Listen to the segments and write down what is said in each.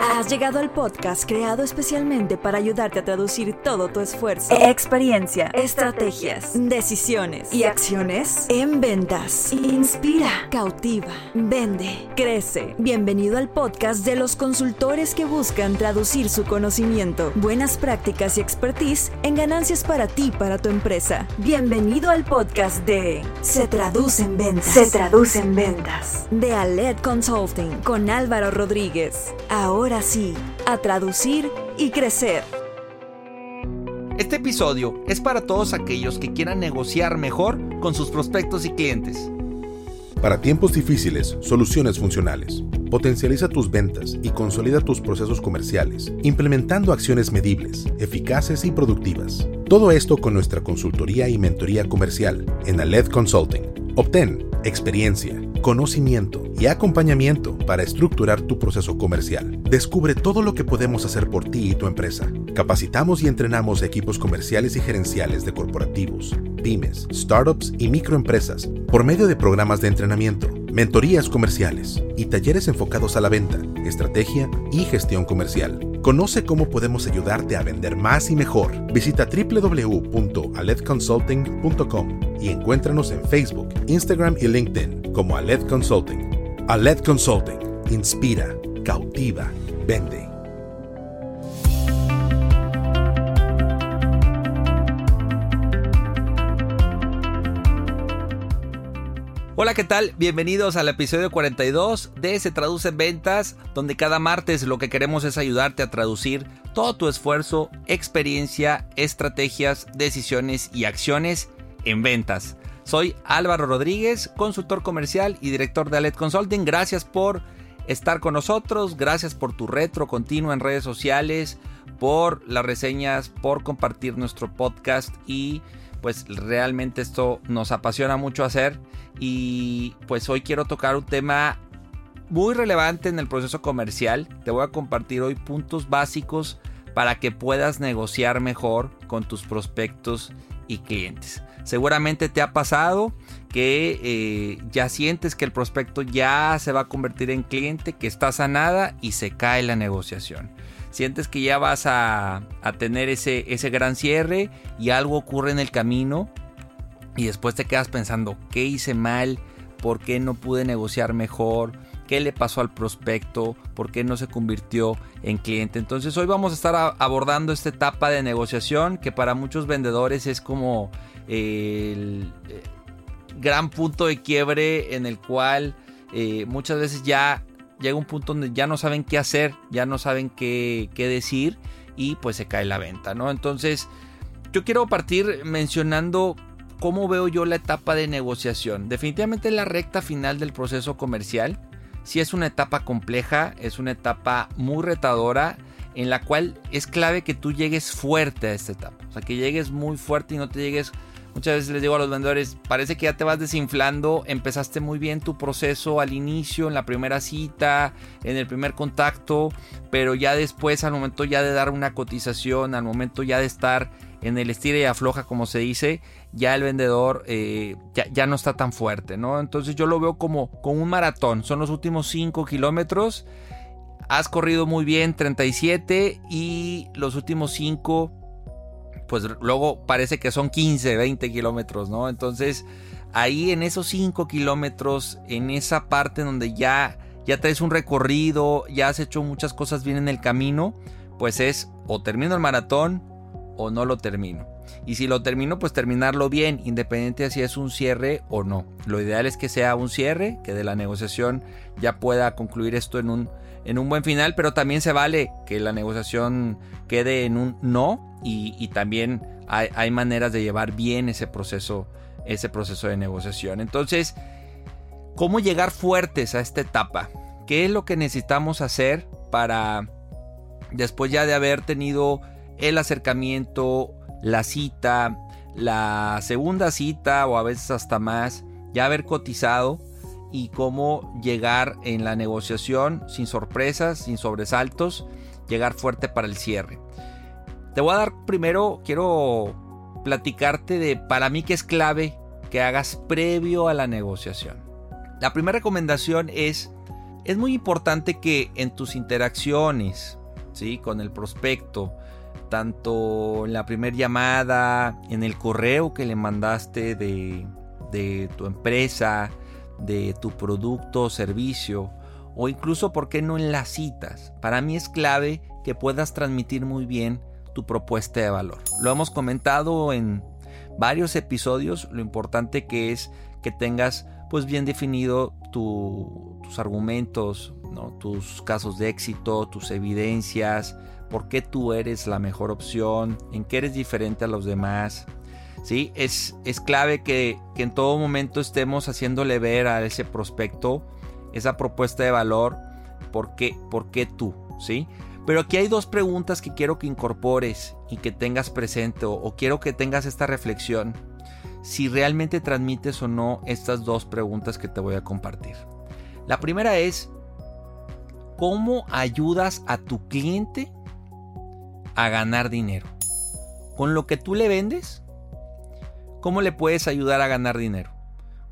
Has llegado al podcast creado especialmente para ayudarte a traducir todo tu esfuerzo, experiencia, estrategias, decisiones y acciones en ventas. Inspira, cautiva, vende, crece. Bienvenido al podcast de los consultores que buscan traducir su conocimiento, buenas prácticas y expertise en ganancias para ti y para tu empresa. Bienvenido al podcast de Se traduce en ventas. Se traduce en ventas. De Aled Consulting con Álvaro Rodríguez. Ahora sí, a traducir y crecer. Este episodio es para todos aquellos que quieran negociar mejor con sus prospectos y clientes. Para tiempos difíciles, soluciones funcionales. Potencializa tus ventas y consolida tus procesos comerciales, implementando acciones medibles, eficaces y productivas. Todo esto con nuestra consultoría y mentoría comercial en Aled Consulting. Obtén experiencia, conocimiento y acompañamiento para estructurar tu proceso comercial. Descubre todo lo que podemos hacer por ti y tu empresa. Capacitamos y entrenamos equipos comerciales y gerenciales de corporativos, pymes, startups y microempresas por medio de programas de entrenamiento, mentorías comerciales y talleres enfocados a la venta, estrategia y gestión comercial. Conoce cómo podemos ayudarte a vender más y mejor. Visita www.aledconsulting.com y encuéntranos en Facebook, Instagram y LinkedIn como Aled Consulting. Aled Consulting. Inspira, cautiva, vende. Hola, ¿qué tal? Bienvenidos al episodio 42 de Se Traduce en Ventas, donde cada martes lo que queremos es ayudarte a traducir todo tu esfuerzo, experiencia, estrategias, decisiones y acciones en ventas. Soy Álvaro Rodríguez, consultor comercial y director de Alet Consulting. Gracias por estar con nosotros, gracias por tu retro continuo en redes sociales, por las reseñas, por compartir nuestro podcast y pues realmente esto nos apasiona mucho hacer y pues hoy quiero tocar un tema muy relevante en el proceso comercial. Te voy a compartir hoy puntos básicos para que puedas negociar mejor con tus prospectos y clientes. Seguramente te ha pasado que eh, ya sientes que el prospecto ya se va a convertir en cliente, que estás a nada y se cae la negociación. Sientes que ya vas a, tener ese, ese gran cierre y algo ocurre en el camino y después te quedas pensando, ¿qué hice mal? ¿Por qué no pude negociar mejor? ¿Qué le pasó al prospecto? ¿Por qué no se convirtió en cliente? Entonces hoy vamos a estar abordando esta etapa de negociación que para muchos vendedores es como el eh, gran punto de quiebre en el cual eh, muchas veces ya llega un punto donde ya no saben qué hacer, ya no saben qué, qué decir y pues se cae la venta, ¿no? Entonces yo quiero partir mencionando cómo veo yo la etapa de negociación. Definitivamente la recta final del proceso comercial. Si es una etapa compleja, es una etapa muy retadora en la cual es clave que tú llegues fuerte a esta etapa. O sea, que llegues muy fuerte y no te llegues Muchas veces les digo a los vendedores, parece que ya te vas desinflando, empezaste muy bien tu proceso al inicio, en la primera cita, en el primer contacto, pero ya después, al momento ya de dar una cotización, al momento ya de estar en el estira y afloja, como se dice, ya el vendedor eh, ya, no está tan fuerte, ¿no? Entonces yo lo veo como, como un maratón, son los últimos 5 kilómetros, has corrido muy bien 37 y los últimos 5 pues luego parece que son 15, 20 kilómetros, ¿no? Entonces, ahí en esos 5 kilómetros, en esa parte donde ya, ya traes un recorrido, ya has hecho muchas cosas bien en el camino, pues es o termino el maratón o no lo termino. Y si lo termino, pues terminarlo bien, independiente de si es un cierre o no. Lo ideal es que sea un cierre, que de la negociación ya pueda concluir esto en un, en un buen final, pero también se vale que la negociación quede en un no y, también hay, maneras de llevar bien ese proceso, ese proceso de negociación. Entonces, ¿cómo llegar fuertes a esta etapa? ¿Qué es lo que necesitamos hacer para, después ya de haber tenido el acercamiento, la cita, la segunda cita o a veces hasta más, ya haber cotizado y cómo llegar en la negociación sin sorpresas, sin sobresaltos, llegar fuerte para el cierre. Te voy a dar primero, quiero platicarte de para mí que es clave que hagas previo a la negociación. La primera recomendación es es muy importante que en tus interacciones, ¿sí? Con el prospecto, tanto en la primera llamada, en el correo que le mandaste de, de tu empresa, de tu producto o servicio, o incluso, ¿por qué no en las citas? Para mí es clave que puedas transmitir muy bien tu propuesta de valor. Lo hemos comentado en varios episodios, lo importante que es que tengas pues bien definido tus argumentos, ¿no? tus casos de éxito, tus evidencias, por qué tú eres la mejor opción, en qué eres diferente a los demás. ¿sí? Es, es clave que, que en todo momento estemos haciéndole ver a ese prospecto esa propuesta de valor, por qué, por qué tú, ¿sí? Pero aquí hay dos preguntas que quiero que incorpores y que tengas presente o, quiero que tengas esta reflexión si realmente transmites o no estas dos preguntas que te voy a compartir. La primera es, ¿cómo ayudas a tu cliente a ganar dinero? ¿Con lo que tú le vendes? ¿Cómo le puedes ayudar a ganar dinero?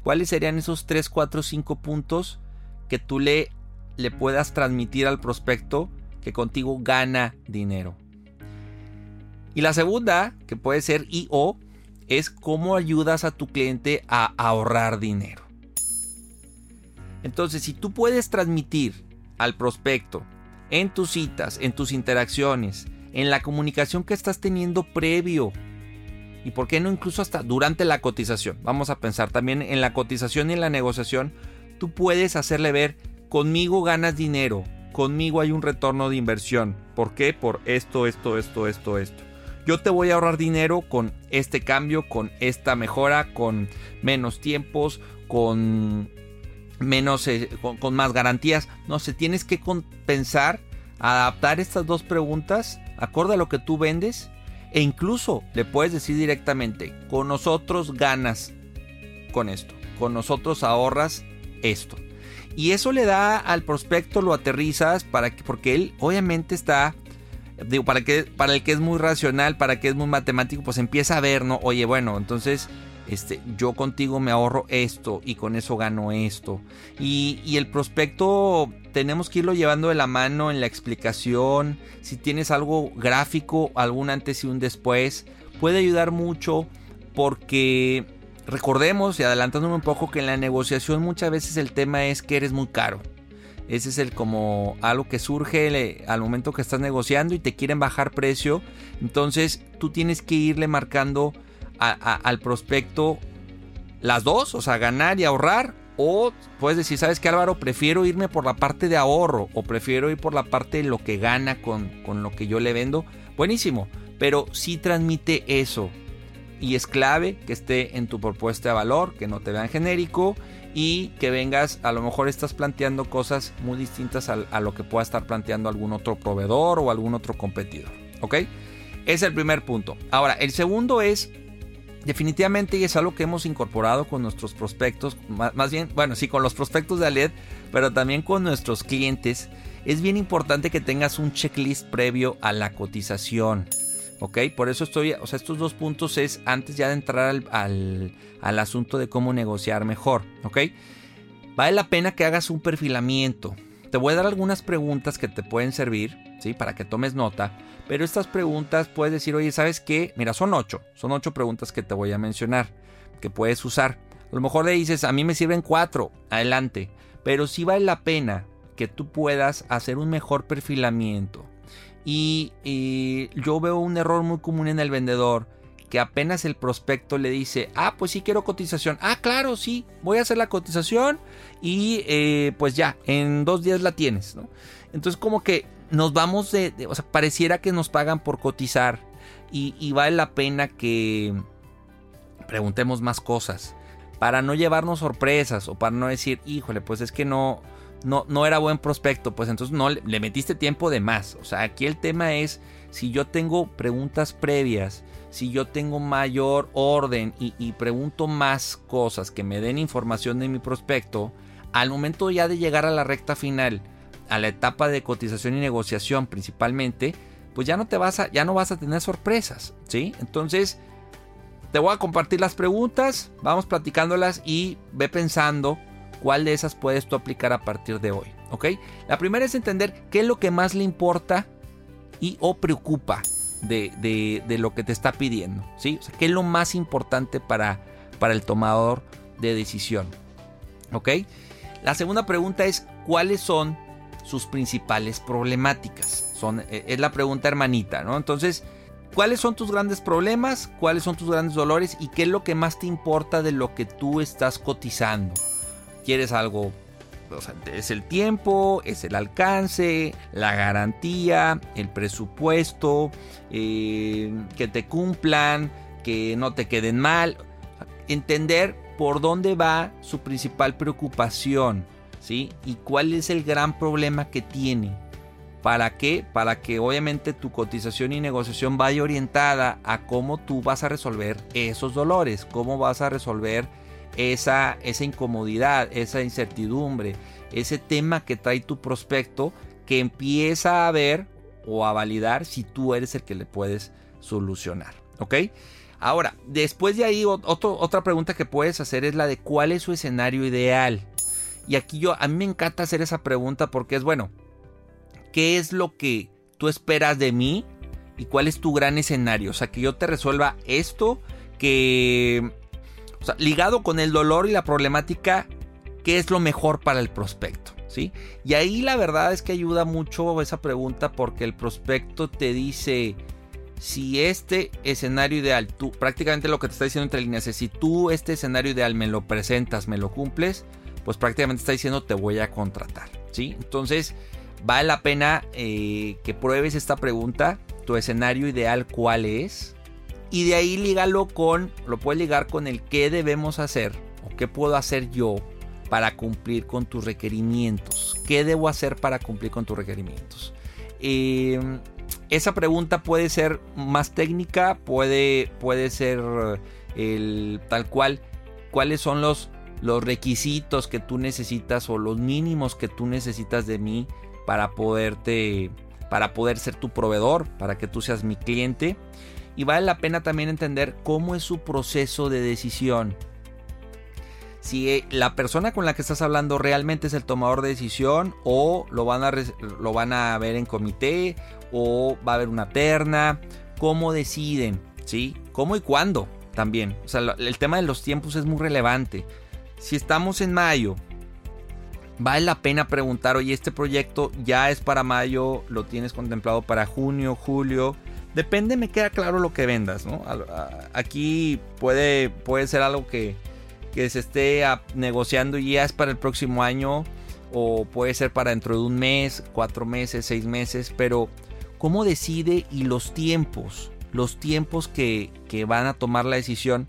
¿Cuáles serían esos 3, 4, 5 puntos que tú le, le puedas transmitir al prospecto que contigo gana dinero. Y la segunda, que puede ser y o, es cómo ayudas a tu cliente a ahorrar dinero. Entonces, si tú puedes transmitir al prospecto en tus citas, en tus interacciones, en la comunicación que estás teniendo previo, y por qué no incluso hasta durante la cotización, vamos a pensar también en la cotización y en la negociación, tú puedes hacerle ver, conmigo ganas dinero, conmigo hay un retorno de inversión. ¿Por qué? Por esto, esto, esto, esto, esto. Yo te voy a ahorrar dinero con este cambio, con esta mejora, con menos tiempos, con menos, eh, con, más garantías. No sé, tienes que compensar, adaptar estas dos preguntas acorde a lo que tú vendes e incluso le puedes decir directamente, con nosotros ganas con esto, con nosotros ahorras esto. Y eso le da al prospecto, lo aterrizas para que, porque él obviamente está, digo, para, que, para el que es muy racional, para que es muy matemático, pues empieza a ver, ¿no? Oye, bueno, entonces este, yo contigo me ahorro esto y con eso gano esto. Y, y, el prospecto tenemos que irlo llevando de la mano en la explicación. Si tienes algo gráfico, algún antes y un después, puede ayudar mucho porque Recordemos y adelantándome un poco que en la negociación muchas veces el tema es que eres muy caro. Ese es el como algo que surge al momento que estás negociando y te quieren bajar precio. Entonces tú tienes que irle marcando al prospecto las dos, o sea, ganar y ahorrar. O puedes decir, ¿sabes qué Álvaro? Prefiero irme por la parte de ahorro o prefiero ir por la parte de lo que gana con, con lo que yo le vendo. Buenísimo, pero sí transmite eso y es clave que esté en tu propuesta de valor, que no te vean genérico y que vengas, a lo mejor estás planteando cosas muy distintas a, lo que pueda estar planteando algún otro proveedor o algún otro competidor. ¿Ok? Es el primer punto. Ahora, el segundo es, definitivamente, y es algo que hemos incorporado con nuestros prospectos, más, bien, bueno, sí, con los prospectos de Aled, pero también con nuestros clientes, es bien importante que tengas un checklist previo a la cotización. ¿Ok? Por eso estoy, o sea, estos dos puntos es antes ya de entrar al, asunto de cómo negociar mejor, ¿ok? Vale la pena que hagas un perfilamiento. Te voy a dar algunas preguntas que te pueden servir, ¿sí? Para que tomes nota. Pero estas preguntas puedes decir, oye, ¿sabes qué? Mira, son ocho. Son ocho preguntas que te voy a mencionar, que puedes usar. A lo mejor le dices, a mí me sirven cuatro, adelante. Pero sí vale la pena que tú puedas hacer un mejor perfilamiento y, yo veo un error muy común en el vendedor que apenas el prospecto le dice, ah, pues sí quiero cotización. Ah, claro, sí, voy a hacer la cotización y eh, pues ya, en dos días la tienes. Entonces como que nos vamos de, o sea, pareciera que nos pagan por cotizar y, y vale la pena que preguntemos más cosas para no llevarnos sorpresas o para no decir, híjole, pues es que no, no, no era buen prospecto, pues entonces no le, metiste tiempo de más. O sea, aquí el tema es si yo tengo preguntas previas, si yo tengo mayor orden y, y, pregunto más cosas que me den información de mi prospecto, al momento ya de llegar a la recta final, a la etapa de cotización y negociación principalmente, pues ya no te vas a, ya no vas a tener sorpresas, ¿sí? Entonces, te voy a compartir las preguntas, vamos platicándolas y ve pensando ¿Cuál de esas puedes tú aplicar a partir de hoy? ¿Ok? La primera es entender qué es lo que más le importa y o preocupa de, lo que te está pidiendo. ¿sí? ¿Qué es lo más importante para, para el tomador de decisión? ¿Ok? La segunda pregunta es ¿cuáles son sus principales problemáticas? Son, e, es la pregunta hermanita, ¿no? Entonces, ¿cuáles son tus grandes problemas? ¿Cuáles son tus grandes dolores? ¿Y qué es lo que más te importa de lo que tú estás cotizando? ¿Quieres algo es el tiempo, es el alcance, la garantía, el presupuesto, eh, que te cumplan, que no te queden mal. Entender por dónde va su principal preocupación, ¿sí? Y cuál es el gran problema que tiene. ¿Para qué? Para que obviamente tu cotización y negociación vaya orientada a cómo tú vas a resolver esos dolores, cómo vas a resolver esa, esa incomodidad, esa incertidumbre, ese tema que trae tu prospecto que empieza a ver o a validar si tú eres el que le puedes solucionar. ¿Ok? Ahora, después de ahí, otra pregunta que puedes hacer es la de cuál es su escenario ideal. Y aquí yo, a mí me encanta hacer esa pregunta porque es bueno, ¿qué es lo que tú esperas de mí? ¿Y cuál es tu gran escenario? O sea, que yo te resuelva esto, que o sea, ligado con el dolor y la problemática, ¿qué es lo mejor para el prospecto? ¿Sí? Y ahí la verdad es que ayuda mucho esa pregunta porque el prospecto te dice si este escenario ideal, tú prácticamente lo que te está diciendo entre líneas es si tú este escenario ideal me lo presentas, me lo cumples, pues prácticamente está diciendo te voy a contratar, ¿sí? Entonces vale la pena eh, que pruebes esta pregunta, tu escenario ideal cuál es, y de ahí lígalo con, lo puedes ligar con el qué debemos hacer o qué puedo hacer yo para cumplir con tus requerimientos. ¿Qué debo hacer para cumplir con tus requerimientos? Em, esa pregunta puede ser más técnica, puede, puede ser el tal cual. ¿Cuáles son los, los requisitos que tú necesitas o los mínimos que tú necesitas de mí para poderte, para poder ser tu proveedor, para que tú seas mi cliente? Y vale la pena también entender cómo es su proceso de decisión. Si eh, la persona con la que estás hablando realmente es el tomador de decisión o lo van a, lo van a ver en comité o va a haber una terna, cómo deciden, ¿sí? ¿Cómo y cuándo? También. O sea, el tema de los tiempos es muy relevante. Si estamos en mayo, vale la pena preguntar, oye, este proyecto ya es para mayo, lo tienes contemplado para junio, julio. Depende, me queda claro lo que vendas, ¿no? Aquí puede, puede ser algo que, que se esté negociando y ya es para el próximo año o puede ser para dentro de un mes, cuatro meses, seis meses, pero ¿cómo decide y los tiempos, los tiempos que, que van a tomar la decisión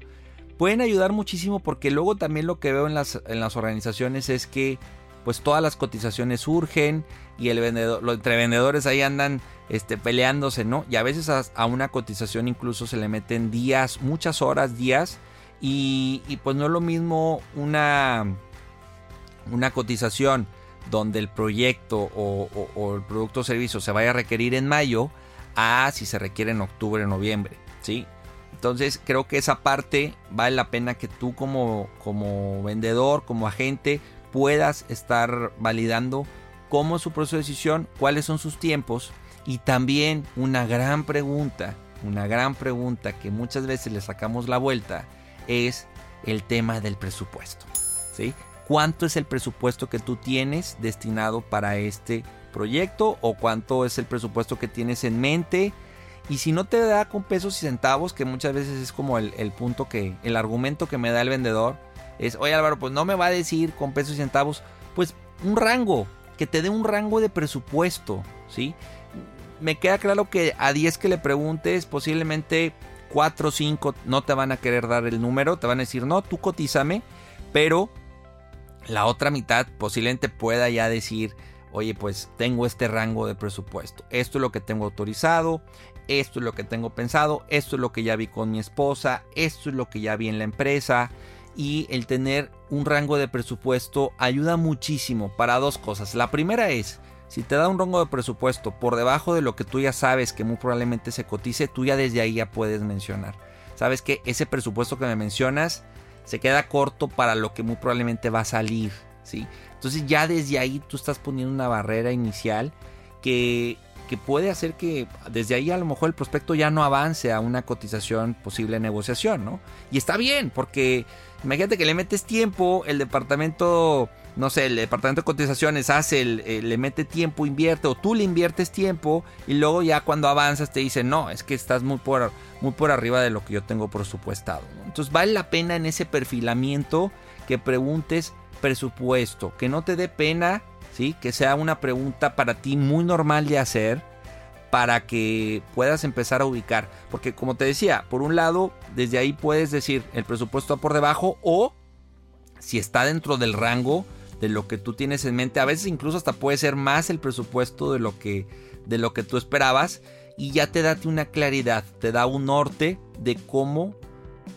pueden ayudar muchísimo porque luego también lo que veo en las, en las organizaciones es que pues todas las cotizaciones surgen y el vendedor, los entre vendedores ahí andan este, peleándose, ¿no? Y a veces a, una cotización incluso se le meten días, muchas horas, días, y, pues no es lo mismo una, una cotización donde el proyecto o, el producto o servicio se vaya a requerir en mayo a si se requiere en octubre noviembre, ¿sí? Entonces creo que esa parte vale la pena que tú como, como vendedor, como agente, puedas estar validando cómo es su proceso de decisión, cuáles son sus tiempos y también una gran pregunta, una gran pregunta que muchas veces le sacamos la vuelta es el tema del presupuesto. ¿sí? ¿Cuánto es el presupuesto que tú tienes destinado para este proyecto o cuánto es el presupuesto que tienes en mente? Y si no te da con pesos y centavos, que muchas veces es como el, el punto que, el argumento que me da el vendedor, es, oye Álvaro, pues no me va a decir con pesos y centavos, pues un rango, que te dé un rango de presupuesto, ¿sí? Me queda claro que a 10 que le preguntes, posiblemente 4 o 5 no te van a querer dar el número, te van a decir, no, tú cotízame, pero la otra mitad posiblemente pueda ya decir, oye, pues tengo este rango de presupuesto, esto es lo que tengo autorizado, esto es lo que tengo pensado, esto es lo que ya vi con mi esposa, esto es lo que ya vi en la empresa, y el tener un rango de presupuesto ayuda muchísimo para dos cosas. La primera es, si te da un rango de presupuesto por debajo de lo que tú ya sabes que muy probablemente se cotice, tú ya desde ahí ya puedes mencionar. Sabes que ese presupuesto que me mencionas se queda corto para lo que muy probablemente va a salir. ¿sí? Entonces ya desde ahí tú estás poniendo una barrera inicial que, que puede hacer que desde ahí a lo mejor el prospecto ya no avance a una cotización posible negociación, ¿no? Y está bien, porque imagínate que le metes tiempo, el departamento no sé, el departamento de cotizaciones hace, el, le mete tiempo, invierte, o tú le inviertes tiempo, y luego ya cuando avanzas te dice, no, es que estás muy por, muy por arriba de lo que yo tengo presupuestado. Entonces vale la pena en ese perfilamiento que preguntes presupuesto, que no te dé pena, que sea una pregunta para ti muy normal de hacer, para que puedas empezar a ubicar. Porque como te decía, por un lado, desde ahí puedes decir el presupuesto por debajo o si está dentro del rango, de lo que tú tienes en mente. A veces incluso hasta puede ser más el presupuesto de lo que, de lo que tú esperabas. Y ya te da una claridad, te da un norte de cómo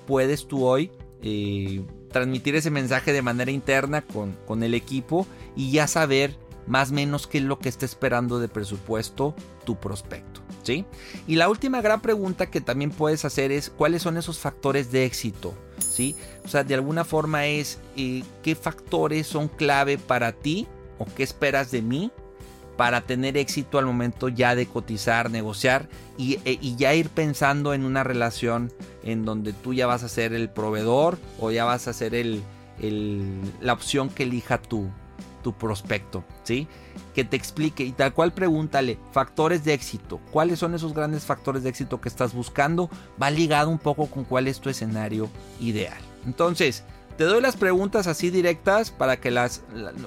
puedes tú hoy eh, transmitir ese mensaje de manera interna con, con el equipo y ya saber más o menos qué es lo que está esperando de presupuesto tu prospecto. ¿sí? Y la última gran pregunta que también puedes hacer es cuáles son esos factores de éxito. ¿sí? O sea, de alguna forma es eh, qué factores son clave para ti o qué esperas de mí para tener éxito al momento ya de cotizar, negociar y, e, ya ir pensando en una relación en donde tú ya vas a ser el proveedor o ya vas a ser el, la opción que elija tú, tu prospecto, ¿sí? Que te explique y tal cual pregúntale factores de éxito. ¿Cuáles son esos grandes factores de éxito que estás buscando? Va ligado un poco con cuál es tu escenario ideal. Entonces, te doy las preguntas así directas para que las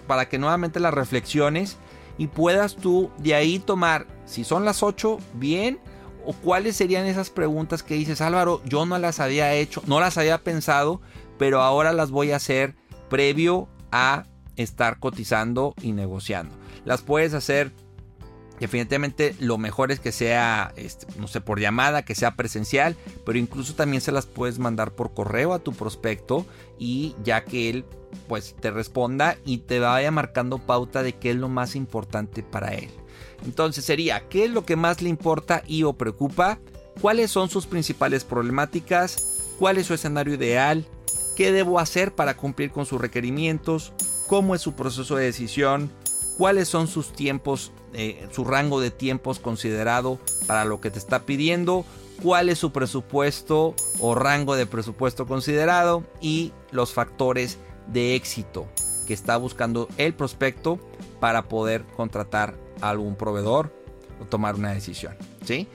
para que nuevamente las reflexiones y puedas tú de ahí tomar si son las 8 bien o cuáles serían esas preguntas que dices, "Álvaro, yo no las había hecho, no las había pensado, pero ahora las voy a hacer previo a estar cotizando y negociando. Las puedes hacer Definitivamente lo mejor es que sea, este, no sé, por llamada, que sea presencial, pero incluso también se las puedes mandar por correo a tu prospecto y ya que él pues te responda y te vaya marcando pauta de qué es lo más importante para él. Entonces sería, ¿qué es lo que más le importa y o preocupa? ¿Cuáles son sus principales problemáticas? ¿Cuál es su escenario ideal? ¿Qué debo hacer para cumplir con sus requerimientos? cómo es su proceso de decisión, cuáles son sus tiempos, eh, su rango de tiempos considerado para lo que te está pidiendo, cuál es su presupuesto o rango de presupuesto considerado y los factores de éxito que está buscando el prospecto para poder contratar a algún proveedor o tomar una decisión. ¿sí?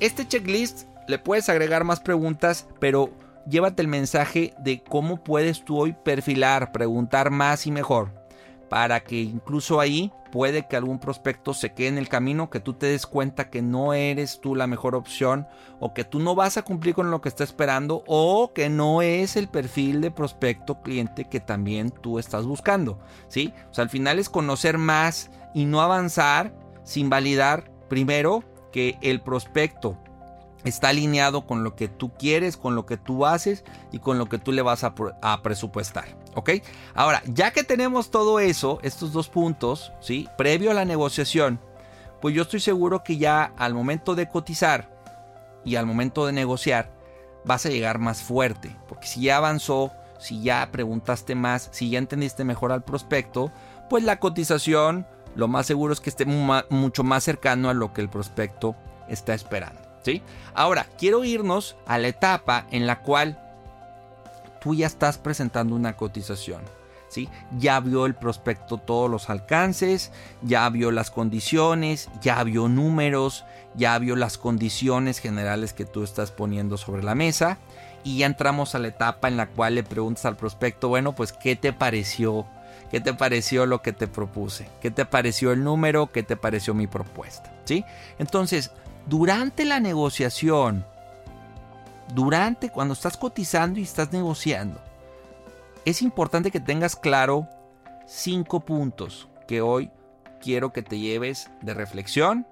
Este checklist le puedes agregar más preguntas, pero llévate el mensaje de cómo puedes tú hoy perfilar, preguntar más y mejor, para que incluso ahí puede que algún prospecto se quede en el camino, que tú te des cuenta que no eres tú la mejor opción o que tú no vas a cumplir con lo que está esperando o que no es el perfil de prospecto cliente que también tú estás buscando, ¿sí? O sea, al final es conocer más y no avanzar sin validar primero que el prospecto está alineado con lo que tú quieres, con lo que tú haces y con lo que tú le vas a, presupuestar. ¿Ok? Ahora, ya que tenemos todo eso, estos dos puntos, ¿sí? Previo a la negociación, pues yo estoy seguro que ya al momento de cotizar y al momento de negociar, vas a llegar más fuerte. Porque si ya avanzó, si ya preguntaste más, si ya entendiste mejor al prospecto, pues la cotización, lo más seguro es que esté mucho más cercano a lo que el prospecto está esperando. ¿sí? Ahora, quiero irnos a la etapa en la cual tú ya estás presentando una cotización. ¿Sí? Ya vio el prospecto todos los alcances, ya vio las condiciones, ya vio números, ya vio las condiciones generales que tú estás poniendo sobre la mesa y ya entramos a la etapa en la cual le preguntas al prospecto, bueno, pues ¿qué te pareció? ¿Qué te pareció lo que te propuse? ¿Qué te pareció el número? ¿Qué te pareció mi propuesta? ¿Sí? Entonces, durante la negociación, durante cuando estás cotizando y estás negociando, es importante que tengas claro cinco puntos que hoy quiero que te lleves de reflexión,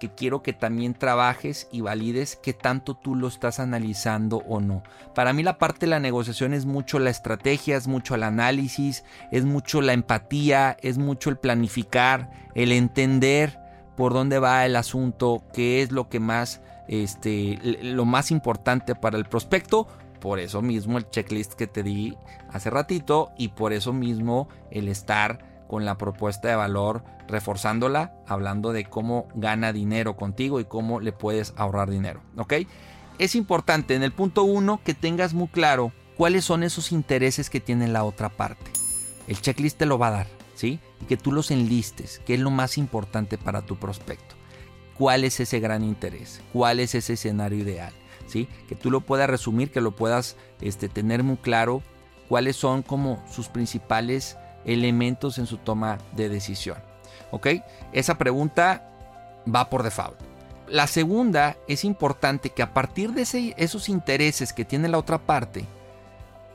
que quiero que también trabajes y valides que tanto tú lo estás analizando o no. Para mí la parte de la negociación es mucho la estrategia, es mucho el análisis, es mucho la empatía, es mucho el planificar, el entender por dónde va el asunto, qué es lo que más, este, lo más importante para el prospecto, por eso mismo el checklist que te di hace ratito y por eso mismo el estar con la propuesta de valor reforzándola, hablando de cómo gana dinero contigo y cómo le puedes ahorrar dinero. ¿Ok? Es importante en el punto 1 que tengas muy claro cuáles son esos intereses que tiene la otra parte. El checklist te lo va a dar, ¿sí? Y que tú los enlistes, que es lo más importante para tu prospecto. ¿Cuál es ese gran interés? ¿Cuál es ese escenario ideal? ¿Sí? Que tú lo puedas resumir, que lo puedas este, tener muy claro cuáles son como sus principales elementos en su toma de decisión. ¿Ok? Esa pregunta va por default. La segunda es importante que a partir de esos intereses que tiene la otra parte,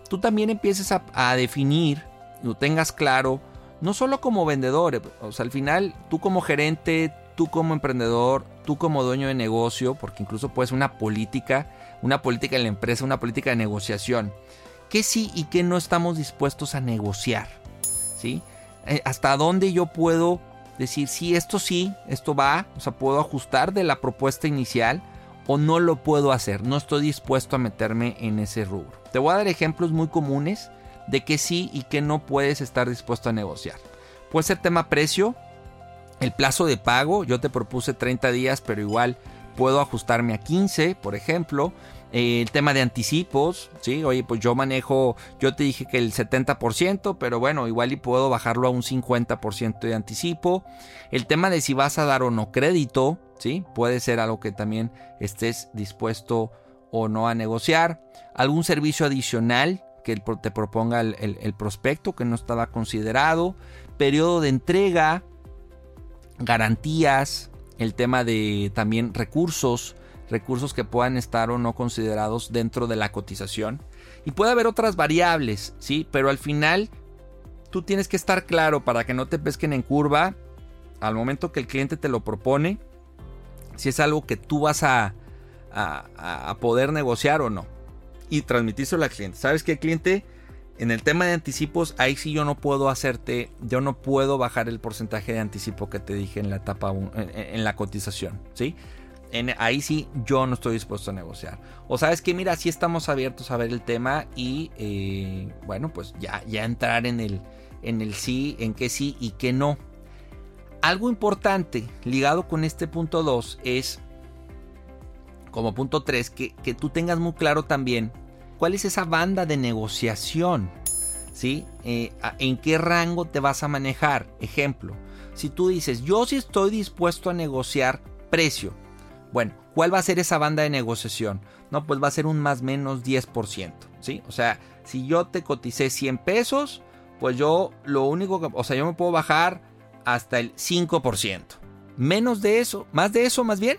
tú también empieces a, definir, lo tengas claro, no solo como vendedor, o sea, al final tú como gerente, tú como emprendedor, tú como dueño de negocio, porque incluso puede ser una política, una política en la empresa, una política de negociación. ¿Qué sí y qué no estamos dispuestos a negociar? ¿Sí? Eh, ¿Hasta dónde yo puedo decir, sí, esto sí, esto va, o sea, puedo ajustar de la propuesta inicial o no lo puedo hacer, no estoy dispuesto a meterme en ese rubro. Te voy a dar ejemplos muy comunes de que sí y que no puedes estar dispuesto a negociar. Puede ser tema precio, el plazo de pago, yo te propuse 30 días, pero igual puedo ajustarme a 15, por ejemplo. Eh, el tema de anticipos, ¿sí? Oye, pues yo manejo, yo te dije que el 70%, pero bueno, igual y puedo bajarlo a un 50% de anticipo. El tema de si vas a dar o no crédito, ¿sí? Puede ser algo que también estés dispuesto o no a negociar. Algún servicio adicional que te proponga el, el prospecto que no estaba considerado. Periodo de entrega, garantías, el tema de también recursos, recursos que puedan estar o no considerados dentro de la cotización. Y puede haber otras variables, ¿sí? Pero al final tú tienes que estar claro para que no te pesquen en curva al momento que el cliente te lo propone, si es algo que tú vas a, a, poder negociar o no. Y transmitírselo al cliente. ¿Sabes que el cliente? En el tema de anticipos, ahí sí yo no puedo hacerte, yo no puedo bajar el porcentaje de anticipo que te dije en la etapa, en la cotización, ¿sí? ahí sí yo no estoy dispuesto a negociar. O sabes que mira, sí estamos abiertos a ver el tema y eh, bueno, pues ya, ya entrar en el, en el sí, en qué sí y qué no. Algo importante ligado con este punto 2 es, como punto 3, que, que, tú tengas muy claro también cuál es esa banda de negociación. ¿Sí? Eh, ¿En qué rango te vas a manejar? Ejemplo, si tú dices, yo sí estoy dispuesto a negociar precio, bueno, ¿cuál va a ser esa banda de negociación? No, pues va a ser un más menos 10%, ¿sí? O sea, si yo te coticé 100 pesos, pues yo lo único que, o sea, yo me puedo bajar hasta el 5%. Menos de eso, más de eso más bien,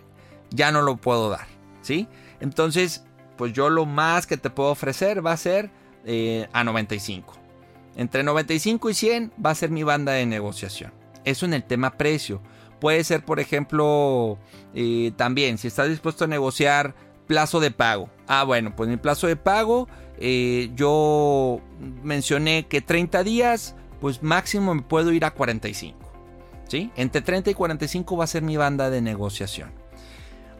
ya no lo puedo dar, ¿sí? Entonces, pues yo lo más que te puedo ofrecer va a ser eh, a 95. Entre 95 y 100 va a ser mi banda de negociación. Eso en el tema precio. Puede ser, por ejemplo, eh, también, si estás dispuesto a negociar plazo de pago. Ah, bueno, pues mi plazo de pago, eh, yo mencioné que 30 días, pues máximo me puedo ir a 45. ¿Sí? Entre 30 y 45 va a ser mi banda de negociación.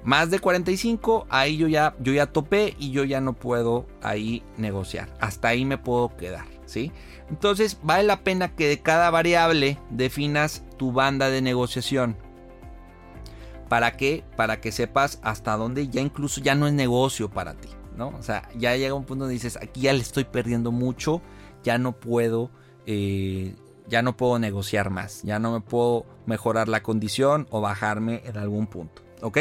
Más de 45, ahí yo ya, yo ya topé y yo ya no puedo ahí negociar. Hasta ahí me puedo quedar. ¿sí? Entonces vale la pena que de cada variable definas tu banda de negociación. ¿Para qué? Para que sepas hasta dónde ya incluso ya no es negocio para ti, ¿no? O sea, ya llega un punto donde dices, aquí ya le estoy perdiendo mucho, ya no puedo, eh, ya no puedo negociar más, ya no me puedo mejorar la condición o bajarme en algún punto, ¿ok?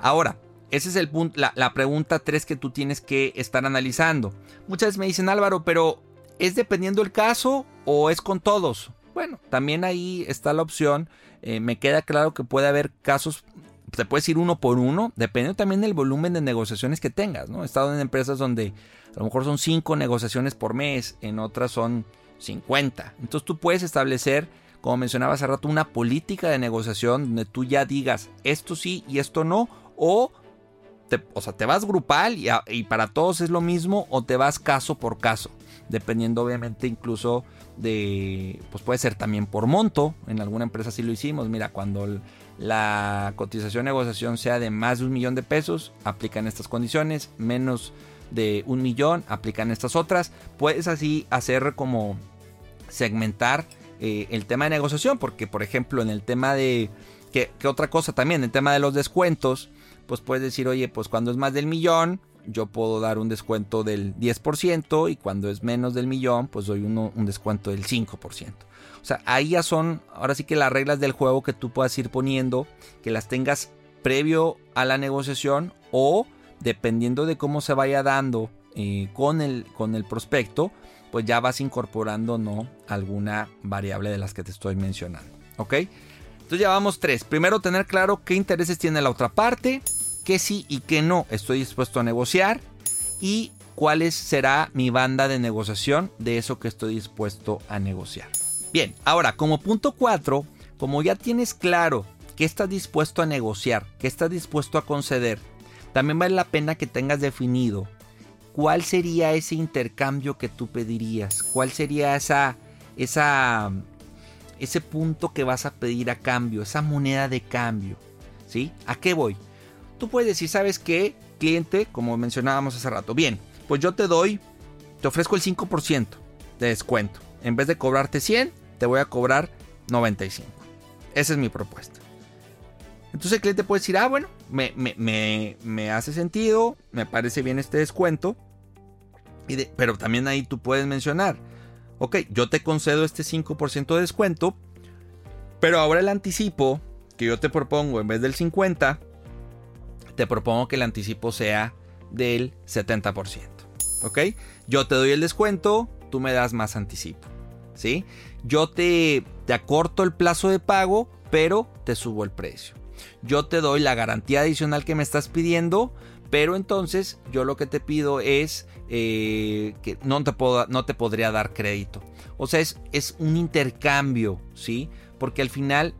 Ahora, ese es el punto, la, pregunta 3 que tú tienes que estar analizando. Muchas veces me dicen, Álvaro, pero ¿Es dependiendo el caso o es con todos? Bueno, también ahí está la opción. Eh, me queda claro que puede haber casos, se puede ir uno por uno, dependiendo también del volumen de negociaciones que tengas. ¿no? He estado en empresas donde a lo mejor son 5 negociaciones por mes, en otras son 50. Entonces tú puedes establecer, como mencionaba hace rato, una política de negociación donde tú ya digas esto sí y esto no, o te, o sea, te vas grupal y, para todos es lo mismo, o te vas caso por caso dependiendo obviamente incluso de, pues puede ser también por monto, en alguna empresa sí lo hicimos, mira, cuando la cotización negociación sea de más de un millón de pesos, aplican estas condiciones, menos de un millón, aplican estas otras. Puedes así hacer como segmentar eh, el tema de negociación, porque por ejemplo en el tema de... Que, otra cosa también, el tema de los descuentos, pues puedes decir, oye, pues cuando es más del millón, yo puedo dar un descuento del 10% y cuando es menos del millón, pues doy uno, un descuento del 5%. O sea, ahí ya son, ahora sí que las reglas del juego que tú puedas ir poniendo, que las tengas previo a la negociación o dependiendo de cómo se vaya dando eh, con, el, con el prospecto, pues ya vas incorporando no alguna variable de las que te estoy mencionando. ¿Ok? Entonces ya vamos tres. Primero tener claro qué intereses tiene la otra parte, qué sí y qué no estoy dispuesto a negociar y cuál será mi banda de negociación de eso que estoy dispuesto a negociar. Bien, ahora como punto 4, como ya tienes claro qué estás dispuesto a negociar, qué estás dispuesto a conceder, también vale la pena que tengas definido cuál sería ese intercambio que tú pedirías, cuál sería esa, esa, ese punto que vas a pedir a cambio, esa moneda de cambio, ¿sí? ¿A qué voy? Tú puedes decir, ¿sabes qué? Cliente, como mencionábamos hace rato, bien, pues yo te doy, te ofrezco el 5% de descuento. En vez de cobrarte 100, te voy a cobrar 95. Esa es mi propuesta. Entonces el cliente puede decir, ah, bueno, me, hace sentido, me parece bien este descuento. pero también ahí tú puedes mencionar, ok, yo te concedo este 5% de descuento, pero ahora el anticipo que yo te propongo en vez del 50, te propongo que el anticipo sea del 70%. ¿Ok? Yo te doy el descuento, tú me das más anticipo. ¿Sí? Yo te, te acorto el plazo de pago, pero te subo el precio yo te doy la garantía adicional que me estás pidiendo, pero entonces yo lo que te pido es eh, que no te, puedo, no te podría dar crédito. O sea, es, es un intercambio, ¿sí? Porque al final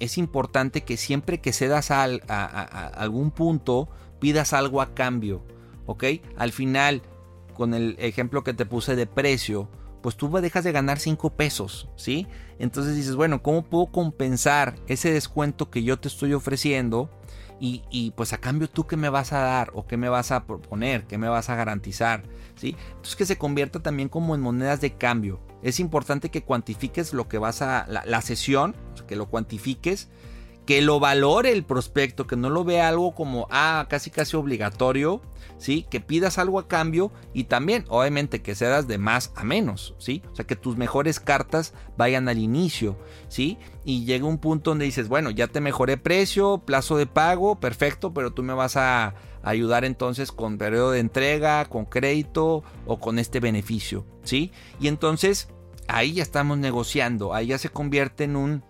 es importante que siempre que cedas a, algún punto, pidas algo a cambio, ¿ok? Al final, con el ejemplo que te puse de precio, pues tú dejas de ganar 5 pesos, ¿sí? Entonces dices, bueno, ¿cómo puedo compensar ese descuento que yo te estoy ofreciendo? Y, pues a cambio tú qué me vas a dar o qué me vas a proponer, qué me vas a garantizar, ¿sí? Entonces que se convierta también como en monedas de cambio. Es importante que cuantifiques lo que vas a, la, sesión, que lo cuantifiques que lo valore el prospecto, que no lo vea algo como, ah, casi casi obligatorio, ¿sí? Que pidas algo a cambio y también, obviamente, que cedas de más a menos, ¿sí? O sea, que tus mejores cartas vayan al inicio, ¿sí? Y llega un punto donde dices, bueno, ya te mejoré precio, plazo de pago, perfecto, pero tú me vas a ayudar entonces con periodo de entrega, con crédito o con este beneficio, ¿sí? Y entonces ahí ya estamos negociando, ahí ya se convierte en un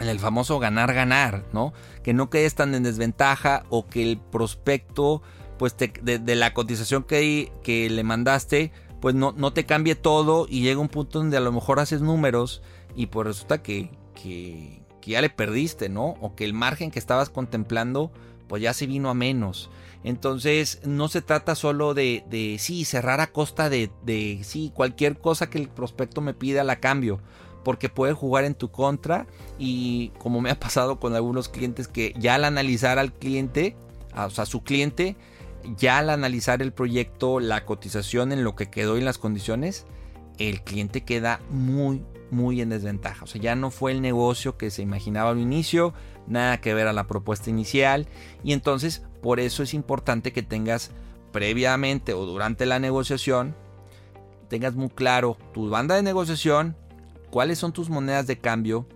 en el famoso ganar-ganar, ¿no? Que no quedes tan en desventaja o que el prospecto, pues de, la cotización que, que le mandaste, pues no, no, te cambie todo y llega un punto donde a lo mejor haces números y pues resulta que, que, ya le perdiste, ¿no? O que el margen que estabas contemplando, pues ya se vino a menos. Entonces no se trata solo de, de sí, cerrar a costa de, de sí, cualquier cosa que el prospecto me pida la cambio porque puede jugar en tu contra y como me ha pasado con algunos clientes que ya al analizar al cliente, o sea, su cliente, ya al analizar el proyecto, la cotización en lo que quedó y las condiciones, el cliente queda muy, muy en desventaja. O sea, ya no fue el negocio que se imaginaba al inicio, nada que ver a la propuesta inicial. Y entonces, por eso es importante que tengas previamente o durante la negociación, tengas muy claro tu banda de negociación, cuáles son tus monedas de cambio,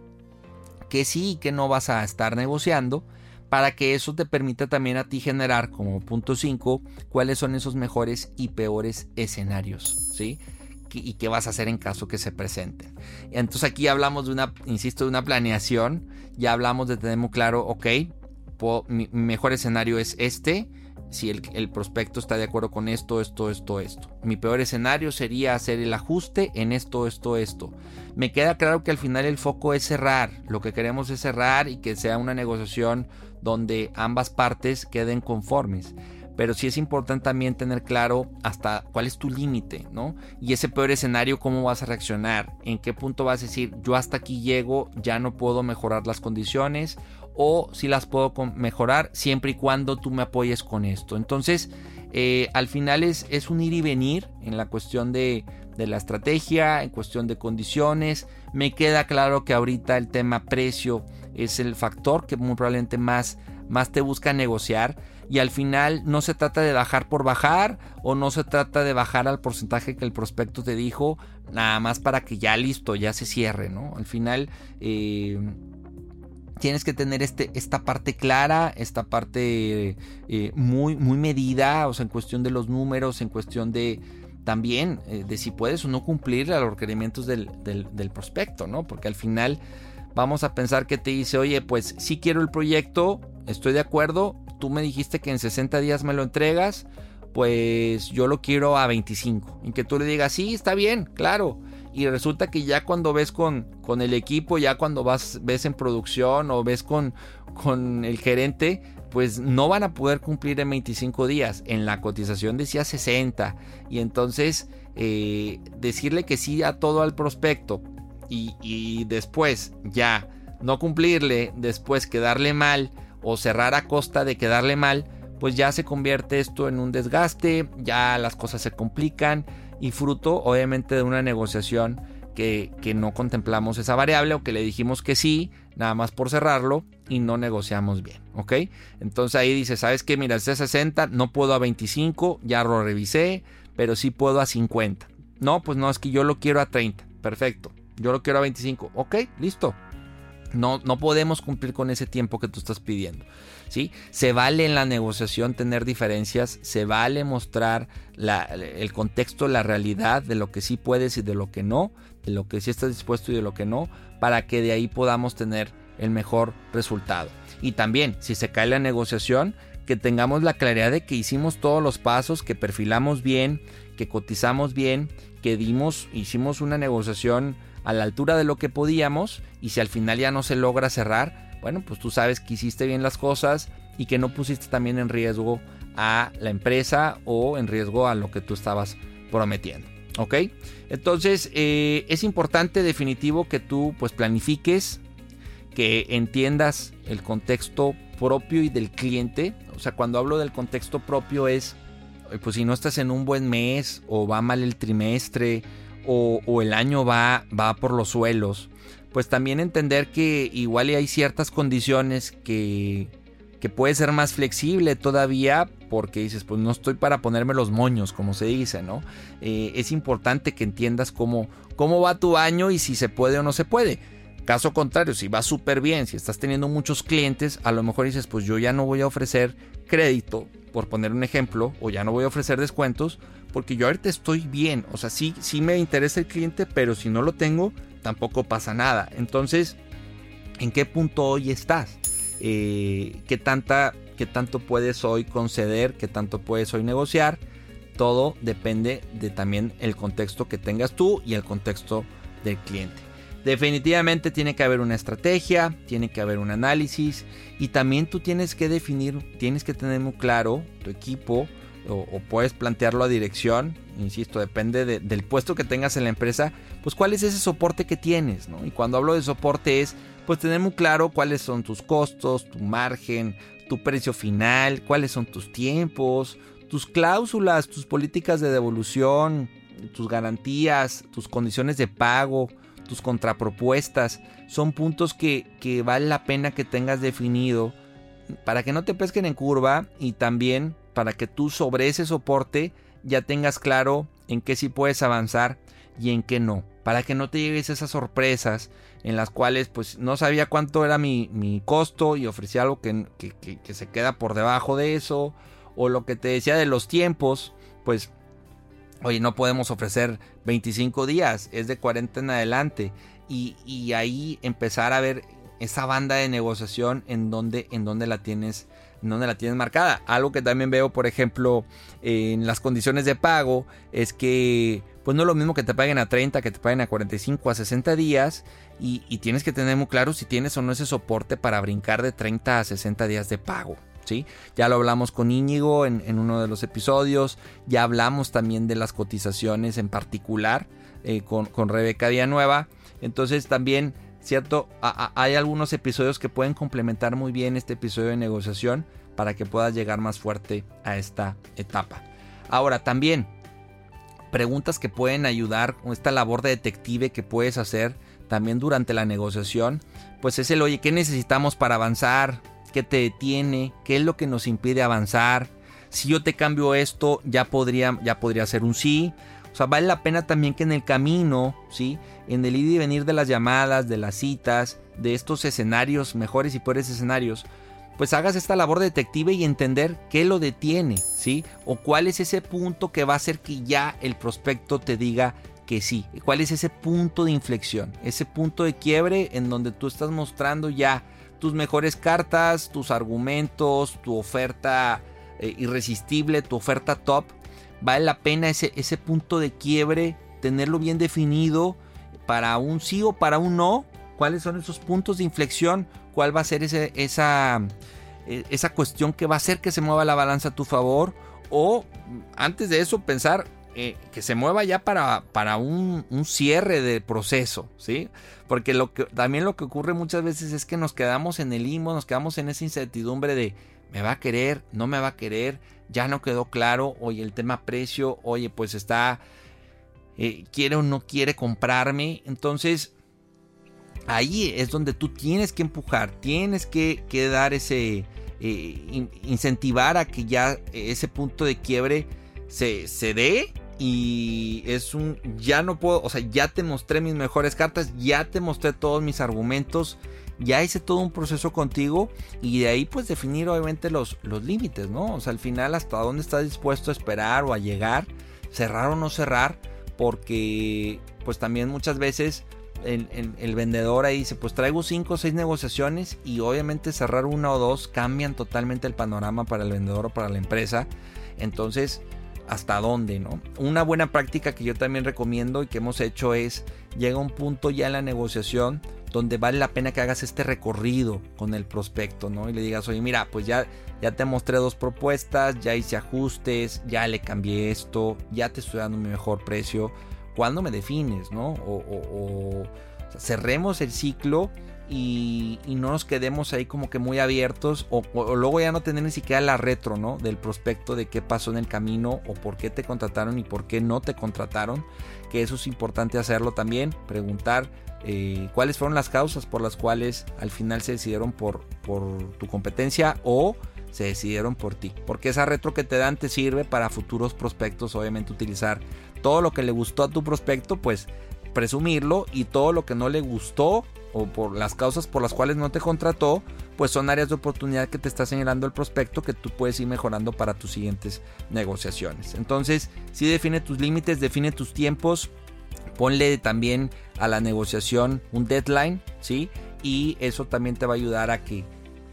que sí y que no vas a estar negociando, para que eso te permita también a ti generar como punto 5 cuáles son esos mejores y peores escenarios, ¿sí? Y qué vas a hacer en caso que se presenten. Entonces aquí hablamos de una, insisto, de una planeación, ya hablamos de tener muy claro, ok, mi mejor escenario es este, si el, prospecto está de acuerdo con esto, esto, esto, esto. Mi peor escenario sería hacer el ajuste en esto, esto, esto. Me queda claro que al final el foco es cerrar. Lo que queremos es cerrar y que sea una negociación donde ambas partes queden conformes. Pero sí es importante también tener claro hasta cuál es tu límite, ¿no? Y ese peor escenario, cómo vas a reaccionar, en qué punto vas a decir, yo hasta aquí llego, ya no puedo mejorar las condiciones, o si las puedo mejorar siempre y cuando tú me apoyes con esto. Entonces, eh, al final es, es un ir y venir en la cuestión de, de la estrategia, en cuestión de condiciones. Me queda claro que ahorita el tema precio es el factor que muy probablemente más, más te busca negociar. Y al final no se trata de bajar por bajar o no se trata de bajar al porcentaje que el prospecto te dijo, nada más para que ya listo, ya se cierre, ¿no? Al final eh, tienes que tener este, esta parte clara, esta parte eh, muy, muy medida, o sea, en cuestión de los números, en cuestión de, también eh, de si puedes o no cumplir a los requerimientos del, del, prospecto, ¿no? Porque al final vamos a pensar que te dice, oye, pues sí quiero el proyecto, estoy de acuerdo, tú me dijiste que en 60 días me lo entregas, pues yo lo quiero a 25. En que tú le digas, sí, está bien, claro. Y resulta que ya cuando ves con, con el equipo, ya cuando vas, ves en producción o ves con, con el gerente, pues no van a poder cumplir en 25 días. En la cotización decía 60. Y entonces eh, decirle que sí a todo al prospecto y, y después ya no cumplirle, después quedarle mal o cerrar a costa de quedarle mal, pues ya se convierte esto en un desgaste, ya las cosas se complican y fruto obviamente de una negociación que, que, no contemplamos esa variable o que le dijimos que sí, nada más por cerrarlo y no negociamos bien, ¿ok? Entonces ahí dice, ¿sabes qué? Mira, este 60, no puedo a 25, ya lo revisé, pero sí puedo a 50. No, pues no, es que yo lo quiero a 30, perfecto, yo lo quiero a 25, ok, listo, no, no podemos cumplir con ese tiempo que tú estás pidiendo. ¿sí? Se vale en la negociación tener diferencias, se vale mostrar el contexto, la realidad de lo que sí puedes y de lo que no, de lo que sí estás dispuesto y de lo que no, para que de ahí podamos tener el mejor resultado. Y también, si se cae la negociación, que tengamos la claridad de que hicimos todos los pasos, que perfilamos bien, que cotizamos bien, que dimos, hicimos una negociación a la altura de lo que podíamos y si al final ya no se logra cerrar, bueno, pues tú sabes que hiciste bien las cosas y que no pusiste también en riesgo a la empresa o en riesgo a lo que tú estabas prometiendo. ¿Ok? Entonces eh, es importante definitivo que tú pues planifiques, que entiendas el contexto propio y del cliente. O sea, cuando hablo del contexto propio es, pues si no estás en un buen mes o va mal el trimestre o, el año va, va por los suelos, pues también entender que igual hay ciertas condiciones que, que puede ser más flexible todavía porque dices, pues no estoy para ponerme los moños, como se dice, ¿no? Eh, es importante que entiendas cómo, cómo va tu año y si se puede o no se puede. Caso contrario, si va súper bien, si estás teniendo muchos clientes, a lo mejor dices, pues yo ya no voy a ofrecer crédito, por poner un ejemplo, o ya no voy a ofrecer descuentos, porque yo ahorita estoy bien. O sea, sí, sí me interesa el cliente, pero si no lo tengo, tampoco pasa nada. Entonces, ¿en qué punto hoy estás? Eh, ¿qué, tanta, ¿Qué tanto puedes hoy conceder? ¿Qué tanto puedes hoy negociar? Todo depende de también el contexto que tengas tú y el contexto del cliente. Definitivamente tiene que haber una estrategia, tiene que haber un análisis y también tú tienes que definir, tienes que tener muy claro tu equipo, o, puedes plantearlo a dirección, insisto, depende del puesto que tengas en la empresa, pues cuál es ese soporte que tienes, ¿no? Y cuando hablo de soporte es, pues tener muy claro cuáles son tus costos, tu margen, tu precio final, cuáles son tus tiempos, tus cláusulas, tus políticas de devolución, tus garantías, tus condiciones de pago, tus contrapropuestas, son puntos que, que vale la pena que tengas definido para que no te pesquen en curva y también para que tú sobre ese soporte ya tengas claro en qué sí puedes avanzar y en qué no. Para que no te llegues esas sorpresas en las cuales pues no sabía cuánto era mi, costo y ofrecía algo que, que, se queda por debajo de eso. O lo que te decía de los tiempos, pues oye, no podemos ofrecer 25 días, es de 40 en adelante. Y, y, ahí empezar a ver esa banda de negociación en donde, en donde la tienes donde la tienes marcada. Algo que también veo, por ejemplo, en las condiciones de pago es que pues no es lo mismo que te paguen a 30, que te paguen a 45, a 60 días y, tienes que tener muy claro si tienes o no ese soporte para brincar de 30 a 60 días de pago. ¿Sí? Ya lo hablamos con Íñigo en, uno de los episodios, ya hablamos también de las cotizaciones en particular eh, con, con Rebeca Nueva. Entonces también ¿cierto? hay algunos episodios que pueden complementar muy bien este episodio de negociación para que puedas llegar más fuerte a esta etapa. Ahora también, preguntas que pueden ayudar esta labor de detective que puedes hacer también durante la negociación, pues es el, oye, ¿qué necesitamos para avanzar? ¿Qué te detiene? ¿Qué es lo que nos impide avanzar? Si yo te cambio esto, ya podría, ya podría ser un sí. O sea, vale la pena también que en el camino, ¿sí? En el ir y venir de las llamadas, de las citas, de estos escenarios, mejores y peores escenarios, pues hagas esta labor detective y entender qué lo detiene, ¿sí? O cuál es ese punto que va a hacer que ya el prospecto te diga que sí. ¿Cuál es ese punto de inflexión? Ese punto de quiebre en donde tú estás mostrando ya tus mejores cartas, tus argumentos, tu oferta eh, irresistible, tu oferta top. Vale la pena ese, ese punto de quiebre, tenerlo bien definido para un sí o para un no. ¿Cuáles son esos puntos de inflexión? ¿Cuál va a ser ese, esa, e, esa cuestión que va a hacer que se mueva la balanza a tu favor? O antes de eso pensar eh, que se mueva ya para, para un, cierre de proceso, ¿sí? Porque lo que, también lo que ocurre muchas veces es que nos quedamos en el limbo, nos quedamos en esa incertidumbre de me va a querer, no me va a querer, ya no quedó claro, oye, el tema precio, oye, pues está, eh, quiere o no quiere comprarme, entonces ahí es donde tú tienes que empujar, tienes que, dar ese, eh, incentivar a que ya ese punto de quiebre se, se dé. Y es un ya no puedo, o sea, ya te mostré mis mejores cartas, ya te mostré todos mis argumentos, ya hice todo un proceso contigo y de ahí pues definir obviamente los, los límites, ¿no? O sea, al final hasta dónde estás dispuesto a esperar o a llegar, cerrar o no cerrar, porque pues también muchas veces el, el vendedor ahí dice, pues traigo 5 o 6 negociaciones y obviamente cerrar una o dos cambian totalmente el panorama para el vendedor o para la empresa. Entonces, hasta dónde, ¿no? Una buena práctica que yo también recomiendo y que hemos hecho es, llega un punto ya en la negociación donde vale la pena que hagas este recorrido con el prospecto, ¿no? Y le digas, oye, mira, pues ya, ya te mostré dos propuestas, ya hice ajustes, ya le cambié esto, ya te estoy dando mi mejor precio. ¿Cuándo me defines, no? O, cerremos el ciclo y, no nos quedemos ahí como que muy abiertos o, luego ya no tener ni siquiera la retro, ¿no? Del prospecto de qué pasó en el camino o por qué te contrataron y por qué no te contrataron, que eso es importante hacerlo también, preguntar eh, cuáles fueron las causas por las cuales al final se decidieron por, por tu competencia o se decidieron por ti, porque esa retro que te dan te sirve para futuros prospectos, obviamente utilizar todo lo que le gustó a tu prospecto, pues presumirlo y todo lo que no le gustó o por las causas por las cuales no te contrató, pues son áreas de oportunidad que te está señalando el prospecto que tú puedes ir mejorando para tus siguientes negociaciones. Entonces, si define tus límites, define tus tiempos, ponle también a la negociación un deadline, ¿sí? Y eso también te va a ayudar a que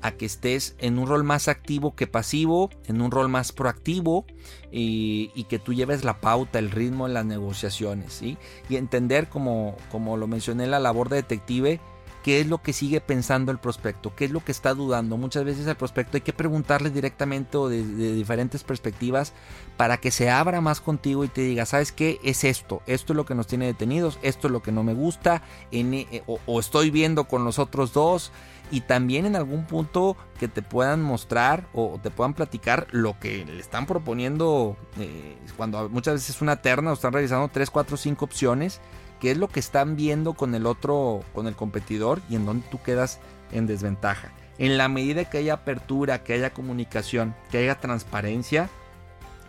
a que estés en un rol más activo que pasivo, en un rol más proactivo y, que tú lleves la pauta, el ritmo en las negociaciones, ¿sí? Y entender, como, lo mencioné, la labor de detective, qué es lo que sigue pensando el prospecto, qué es lo que está dudando. Muchas veces al prospecto hay que preguntarle directamente o de, diferentes perspectivas para que se abra más contigo y te diga, ¿sabes qué? Es esto, esto es lo que nos tiene detenidos, esto es lo que no me gusta, eh, o estoy viendo con los otros dos y también en algún punto que te puedan mostrar o te puedan platicar lo que le están proponiendo eh, cuando muchas veces es una terna o están realizando 3, 4, 5 opciones, qué es lo que están viendo con el otro, con el competidor y en donde tú quedas en desventaja. En la medida que haya apertura, que haya comunicación, que haya transparencia,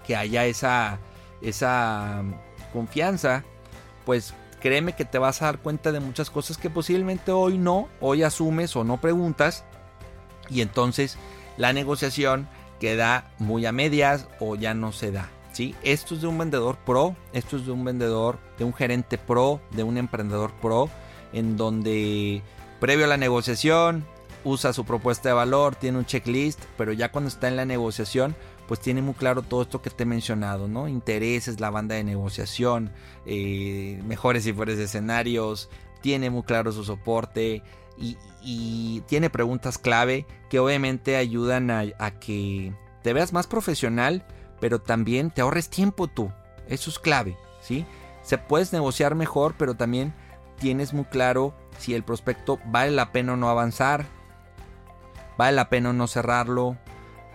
que haya esa, esa confianza, pues créeme que te vas a dar cuenta de muchas cosas que posiblemente hoy no, hoy asumes o no preguntas. Y entonces la negociación queda muy a medias o ya no se da. ¿sí? Esto es de un vendedor pro, esto es de un vendedor, de un gerente pro, de un emprendedor pro, en donde previo a la negociación usa su propuesta de valor, tiene un checklist, pero ya cuando está en la negociación pues tiene muy claro todo esto que te he mencionado, ¿no? Intereses, la banda de negociación, eh, mejores y peores escenarios, tiene muy claro su soporte y, tiene preguntas clave que obviamente ayudan a, que te veas más profesional, pero también te ahorres tiempo tú. Eso es clave, ¿sí? Se puedes negociar mejor, pero también tienes muy claro si el prospecto vale la pena o no avanzar, vale la pena o no cerrarlo,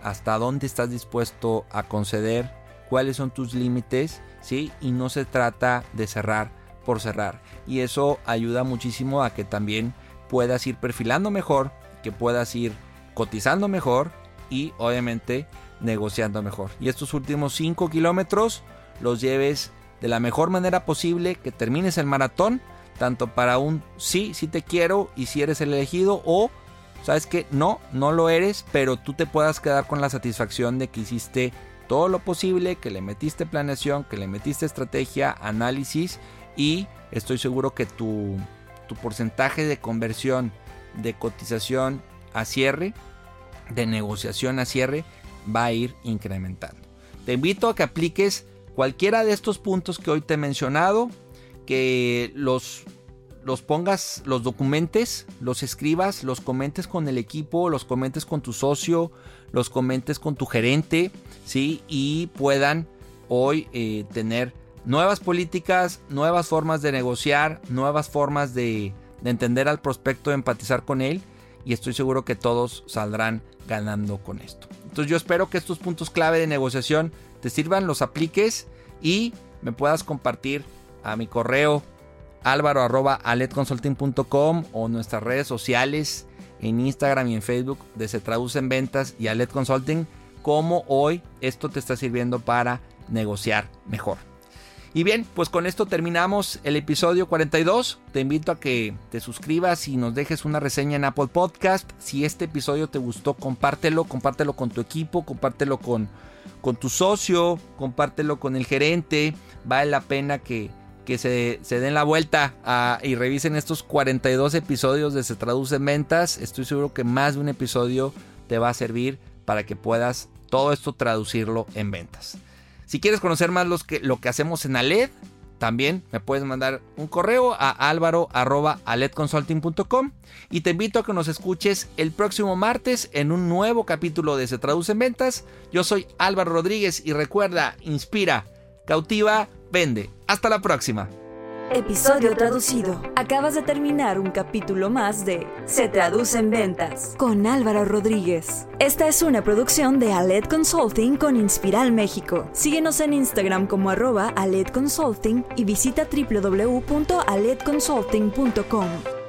hasta dónde estás dispuesto a conceder, cuáles son tus límites, ¿sí? Y no se trata de cerrar por cerrar. Y eso ayuda muchísimo a que también puedas ir perfilando mejor, que puedas ir cotizando mejor y obviamente negociando mejor. Y estos últimos 5 kilómetros los lleves de la mejor manera posible, que termines el maratón, tanto para un sí, sí te quiero y si eres el elegido o sabes que no, no lo eres, pero tú te puedas quedar con la satisfacción de que hiciste todo lo posible, que le metiste planeación, que le metiste estrategia, análisis y estoy seguro que tu, tu porcentaje de conversión de cotización a cierre, de negociación a cierre, va a ir incrementando. Te invito a que apliques cualquiera de estos puntos que hoy te he mencionado, que los, los pongas, los documentes, los escribas, los comentes con el equipo, los comentes con tu socio, los comentes con tu gerente, ¿sí? Y puedan hoy eh, tener nuevas políticas, nuevas formas de negociar, nuevas formas de, de entender al prospecto, empatizar con él y estoy seguro que todos saldrán ganando con esto. Entonces yo espero que estos puntos clave de negociación te sirvan, los apliques y me puedas compartir a mi correo álvaro.aletconsulting.com o nuestras redes sociales en Instagram y en Facebook de Se Traduce en Ventas y Alet Consulting, cómo hoy esto te está sirviendo para negociar mejor. Y bien, pues con esto terminamos el episodio 42. Te invito a que te suscribas y nos dejes una reseña en Apple Podcast. Si este episodio te gustó, compártelo, compártelo con tu equipo, compártelo con, con tu socio, compártelo con el gerente. Vale la pena que, que se, se, den la vuelta y revisen estos 42 episodios de Se Traduce en Ventas. Estoy seguro que más de un episodio te va a servir para que puedas todo esto traducirlo en ventas. Si quieres conocer más los que, lo que hacemos en Aled, también me puedes mandar un correo a alvaro.aledconsulting.com y te invito a que nos escuches el próximo martes en un nuevo capítulo de Se Traduce en Ventas. Yo soy Álvaro Rodríguez y recuerda, inspira, cautiva, vende. Hasta la próxima. Episodio traducido. Acabas de terminar un capítulo más de Se traduce en ventas con Álvaro Rodríguez. Esta es una producción de Aled Consulting con Inspiral México. Síguenos en Instagram como arroba Aled Consulting y visita www.aledconsulting.com.